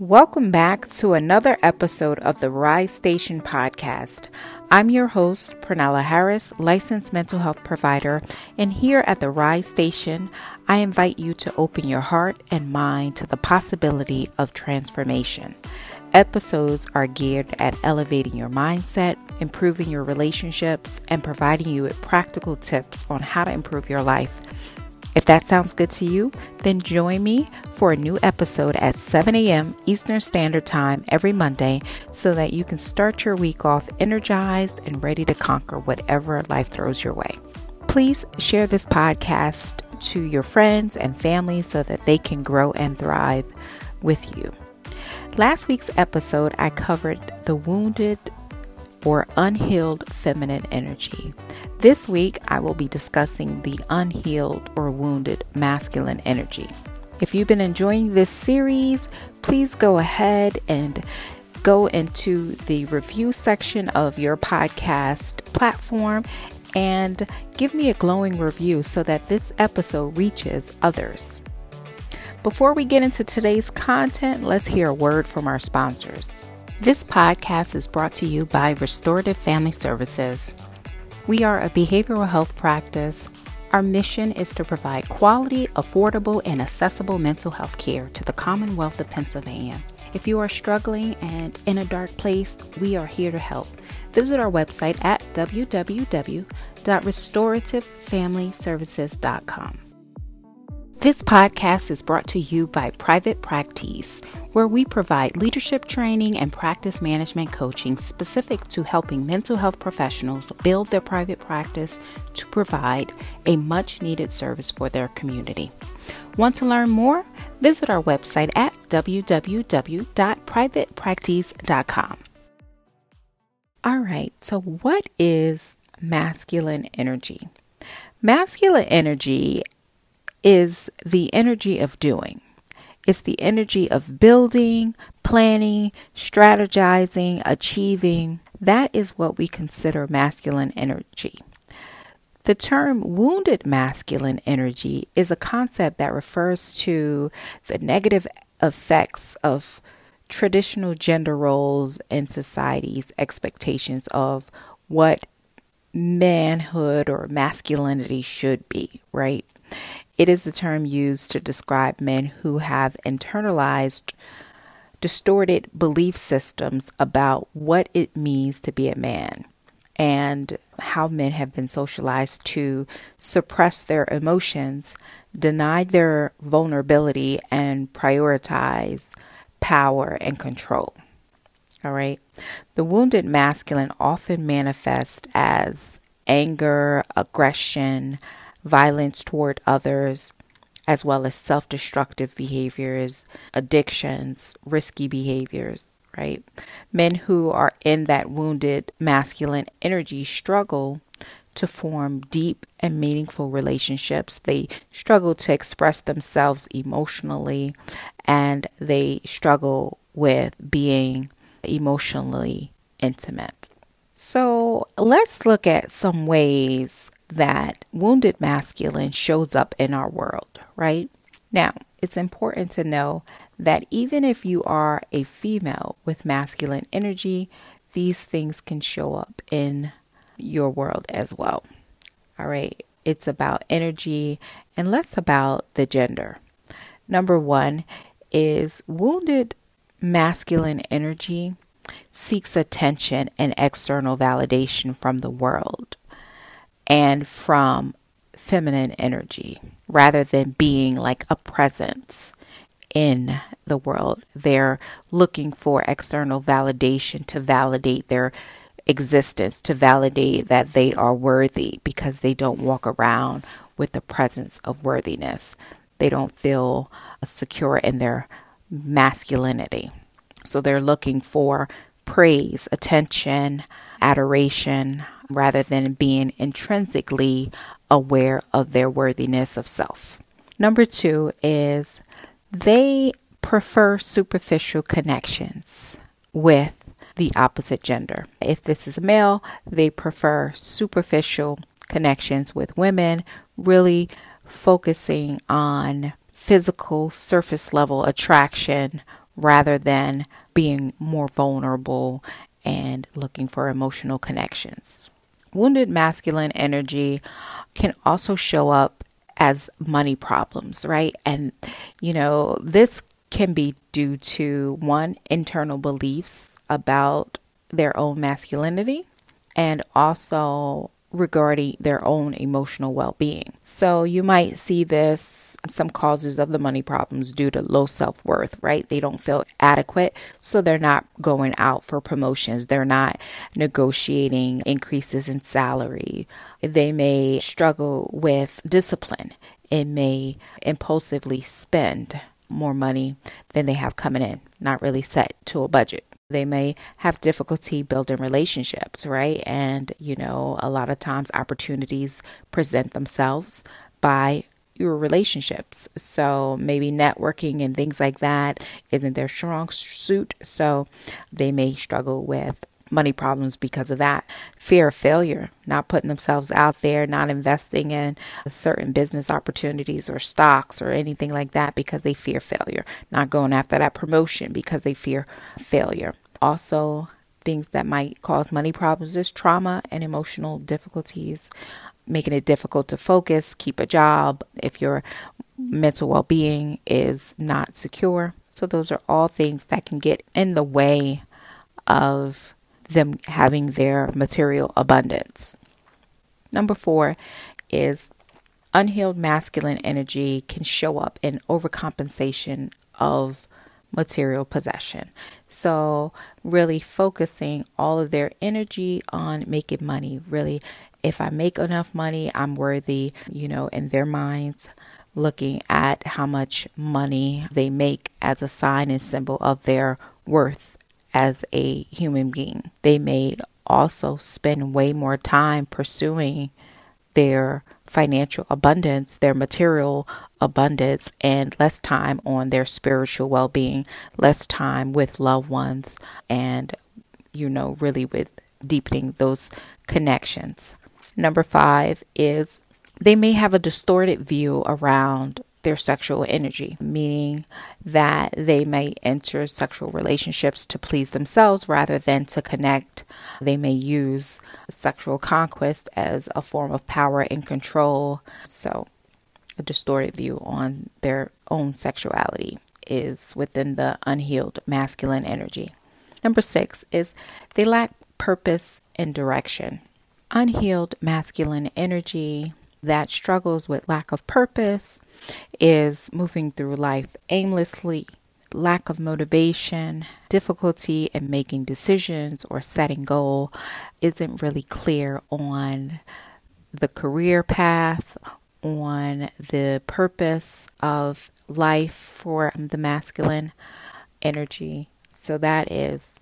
Welcome back to another episode of the Rise Station podcast. I'm your host, Pernella Harris, licensed mental health provider, and here at the Rise Station, I invite you to open your heart and mind to the possibility of transformation. Episodes are geared at elevating your mindset, improving your relationships, and providing you with practical tips on how to improve your life if that sounds good to you, then join me for a new episode at 7 a.m. Eastern Standard Time every Monday so that you can start your week off energized and ready to conquer whatever life throws your way. Please share this podcast to your friends and family so that they can grow and thrive with you. Last week's episode, I covered the wounded or unhealed feminine energy. This week, I will be discussing the unhealed or wounded masculine energy. If you've been enjoying this series, please go ahead and go into the review section of your podcast platform and give me a glowing review so that this episode reaches others. Before we get into today's content, let's hear a word from our sponsors. This podcast is brought to you by Restorative Family Services. We are a behavioral health practice. Our mission is to provide quality, affordable, and accessible mental health care to the Commonwealth of Pennsylvania. If you are struggling and in a dark place, we are here to help. Visit our website at www.restorativefamilyservices.com. This podcast is brought to you by Private Practice, where we provide leadership training and practice management coaching specific to helping mental health professionals build their private practice to provide a much needed service for their community. Want to learn more? Visit our website at www.privatepractice.com. All right, so what is masculine energy? Masculine energy is the energy of doing. It's the energy of building, planning, strategizing, achieving. That is what we consider masculine energy. The term wounded masculine energy is a concept that refers to the negative effects of traditional gender roles and society's expectations of what manhood or masculinity should be, right? It is the term used to describe men who have internalized distorted belief systems about what it means to be a man and how men have been socialized to suppress their emotions, deny their vulnerability, and prioritize power and control. All right. The wounded masculine often manifests as anger, aggression, violence toward others, as well as self destructive behaviors, addictions, risky behaviors, right? Men who are in that wounded masculine energy struggle to form deep and meaningful relationships. They struggle to express themselves emotionally and they struggle with being emotionally intimate. So let's look at some ways that wounded masculine shows up in our world, right? Now, it's important to know that even if you are a female with masculine energy, these things can show up in your world as well. All right, it's about energy and less about the gender. Number one is wounded masculine energy seeks attention and external validation from the world and from feminine energy rather than being like a presence in the world. They're looking for external validation to validate their existence, to validate that they are worthy because they don't walk around with the presence of worthiness. They don't feel secure in their masculinity. So they're looking for praise, attention, adoration, rather than being intrinsically aware of their worthiness of self. Number two is they prefer superficial connections with the opposite gender. If this is a male, they prefer superficial connections with women, really focusing on physical surface level attraction rather than being more vulnerable and looking for emotional connections. Wounded masculine energy can also show up as money problems, right? And, you know, this can be due to one, internal beliefs about their own masculinity, and also regarding their own emotional well being. So you might see this, some causes of the money problems due to low self worth, right? They don't feel adequate, so they're not going out for promotions, they're not negotiating increases in salary. They may struggle with discipline, it may impulsively spend more money than they have coming in, not really set to a budget. They may have difficulty building relationships, right? And, you know, a lot of times opportunities present themselves by your relationships. So maybe networking and things like that isn't their strong suit. So they may struggle with money problems because of that. Fear of failure, not putting themselves out there, not investing in certain business opportunities or stocks or anything like that because they fear failure, not going after that promotion because they fear failure. Also, things that might cause money problems is trauma and emotional difficulties, making it difficult to focus, keep a job if your mental well being is not secure. So, those are all things that can get in the way of them having their material abundance. Number four is unhealed masculine energy can show up in overcompensation of material possession. So, really focusing all of their energy on making money. Really, if I make enough money, I'm worthy, you know, in their minds. Looking at how much money they make as a sign and symbol of their worth as a human being. They may also spend way more time pursuing their financial abundance, their material abundance, and less time on their spiritual well being, less time with loved ones, and, you know, really with deepening those connections. Number five is they may have a distorted view around their sexual energy, meaning that they may enter sexual relationships to please themselves rather than to connect. They may use sexual conquest as a form of power and control. So, a distorted view on their own sexuality is within the unhealed masculine energy. Number six is they lack purpose and direction. Unhealed masculine energy that struggles with lack of purpose is moving through life aimlessly, lack of motivation, difficulty in making decisions or setting goal isn't really clear on the career path, on the purpose of life for the masculine energy. So that is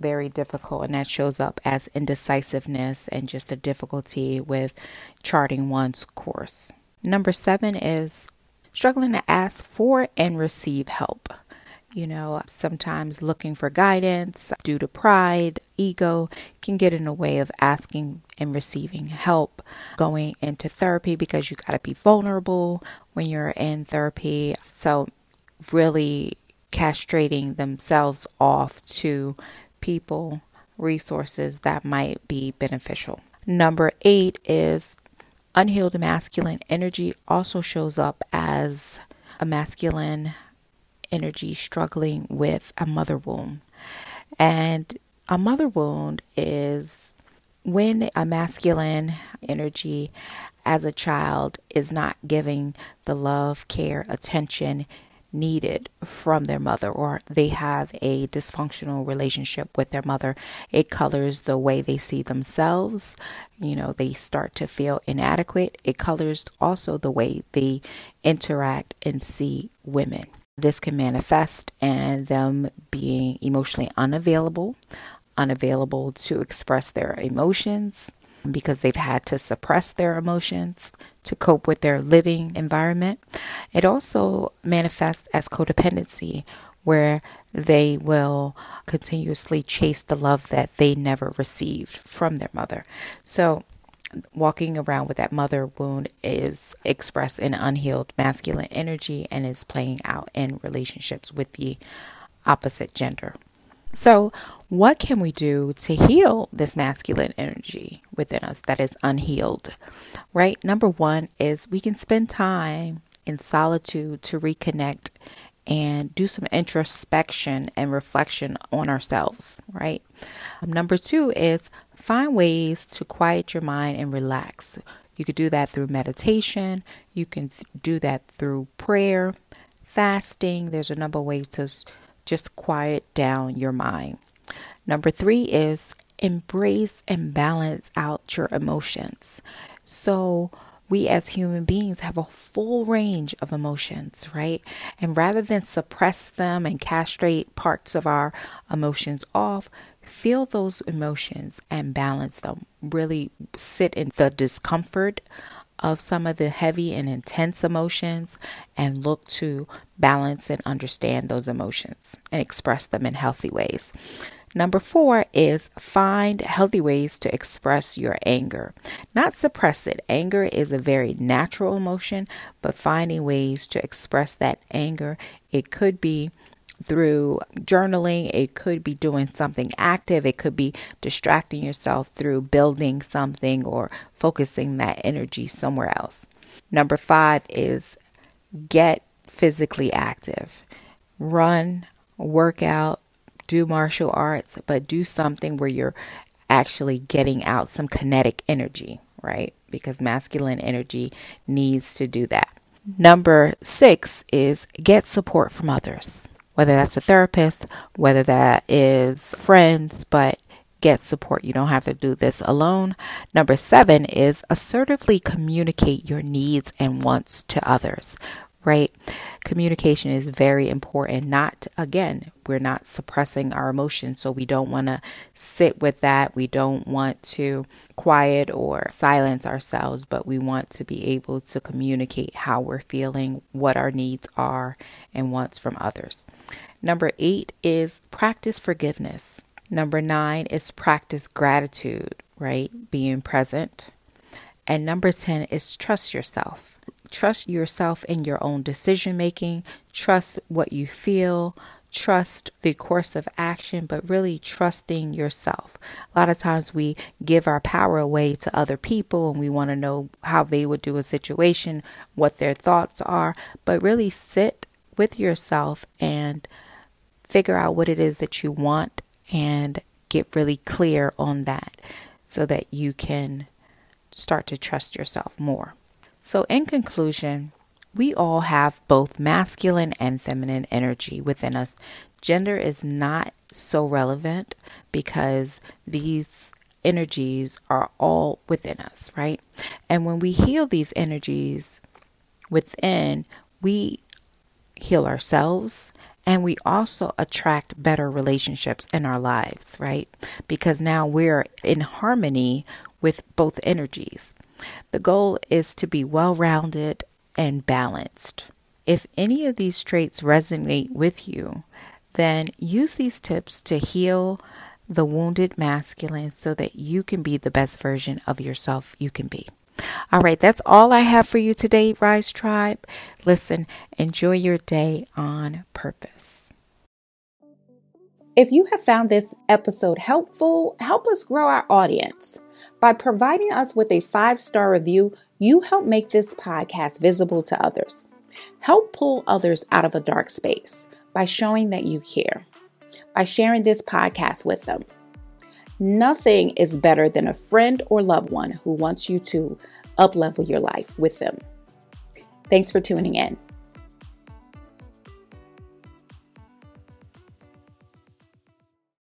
very difficult, and that shows up as indecisiveness and just a difficulty with charting one's course. Number seven is struggling to ask for and receive help. You know, sometimes looking for guidance due to pride, ego can get in the way of asking and receiving help. Going into therapy because you got to be vulnerable when you're in therapy. So, really castrating themselves off to people, resources that might be beneficial. Number eight is unhealed masculine energy also shows up as a masculine energy struggling with a mother wound. And a mother wound is when a masculine energy as a child is not giving the love, care, attention, needed from their mother or they have a dysfunctional relationship with their mother. It colors the way they see themselves. You know, they start to feel inadequate. It colors also the way they interact and see women. This can manifest in them being emotionally unavailable, unavailable to express their emotions, because they've had to suppress their emotions to cope with their living environment. It also manifests as codependency, where they will continuously chase the love that they never received from their mother. So, walking around with that mother wound is expressed in unhealed masculine energy and is playing out in relationships with the opposite gender. So, what can we do to heal this masculine energy within us that is unhealed? Right? Number one is we can spend time in solitude to reconnect and do some introspection and reflection on ourselves, right? Um, number two is find ways to quiet your mind and relax. You could do that through meditation, you can do that through prayer, fasting. There's a number of ways to just quiet down your mind. Number three is embrace and balance out your emotions. So, we as human beings have a full range of emotions, right? And rather than suppress them and castrate parts of our emotions off, feel those emotions and balance them. Really sit in the discomfort of some of the heavy and intense emotions and look to balance and understand those emotions and express them in healthy ways. Number four is find healthy ways to express your anger, not suppress it. Anger is a very natural emotion, but finding ways to express that anger. It could be through journaling, it could be doing something active, it could be distracting yourself through building something or focusing that energy somewhere else. Number five is get physically active, run, work out, do martial arts, but do something where you're actually getting out some kinetic energy, right? Because masculine energy needs to do that. Number six is get support from others, whether that's a therapist, whether that is friends, but get support. You don't have to do this alone. Number seven is assertively communicate your needs and wants to others, right? Communication is very important. Not, again, we're not suppressing our emotions, so we don't want to sit with that. We don't want to quiet or silence ourselves, but we want to be able to communicate how we're feeling, what our needs are, and wants from others. Number eight is practice forgiveness. Number nine is practice gratitude, right? Being present. And number 10 is trust yourself Trust yourself in your own decision making, trust what you feel, trust the course of action, but really trusting yourself. A lot of times we give our power away to other people and we want to know how they would do a situation, what their thoughts are, but really sit with yourself and figure out what it is that you want and get really clear on that so that you can start to trust yourself more. So, in conclusion, we all have both masculine and feminine energy within us. Gender is not so relevant because these energies are all within us, right? And when we heal these energies within, we heal ourselves and we also attract better relationships in our lives, right? Because now we're in harmony with both energies. The goal is to be well rounded and balanced. If any of these traits resonate with you, then use these tips to heal the wounded masculine so that you can be the best version of yourself you can be. All right, that's all I have for you today, Rise Tribe. Listen, enjoy your day on purpose. If you have found this episode helpful, help us grow our audience. By providing us with a five star review, you help make this podcast visible to others. Help pull others out of a dark space by showing that you care, by sharing this podcast with them. Nothing is better than a friend or loved one who wants you to uplevel your life with them. Thanks for tuning in.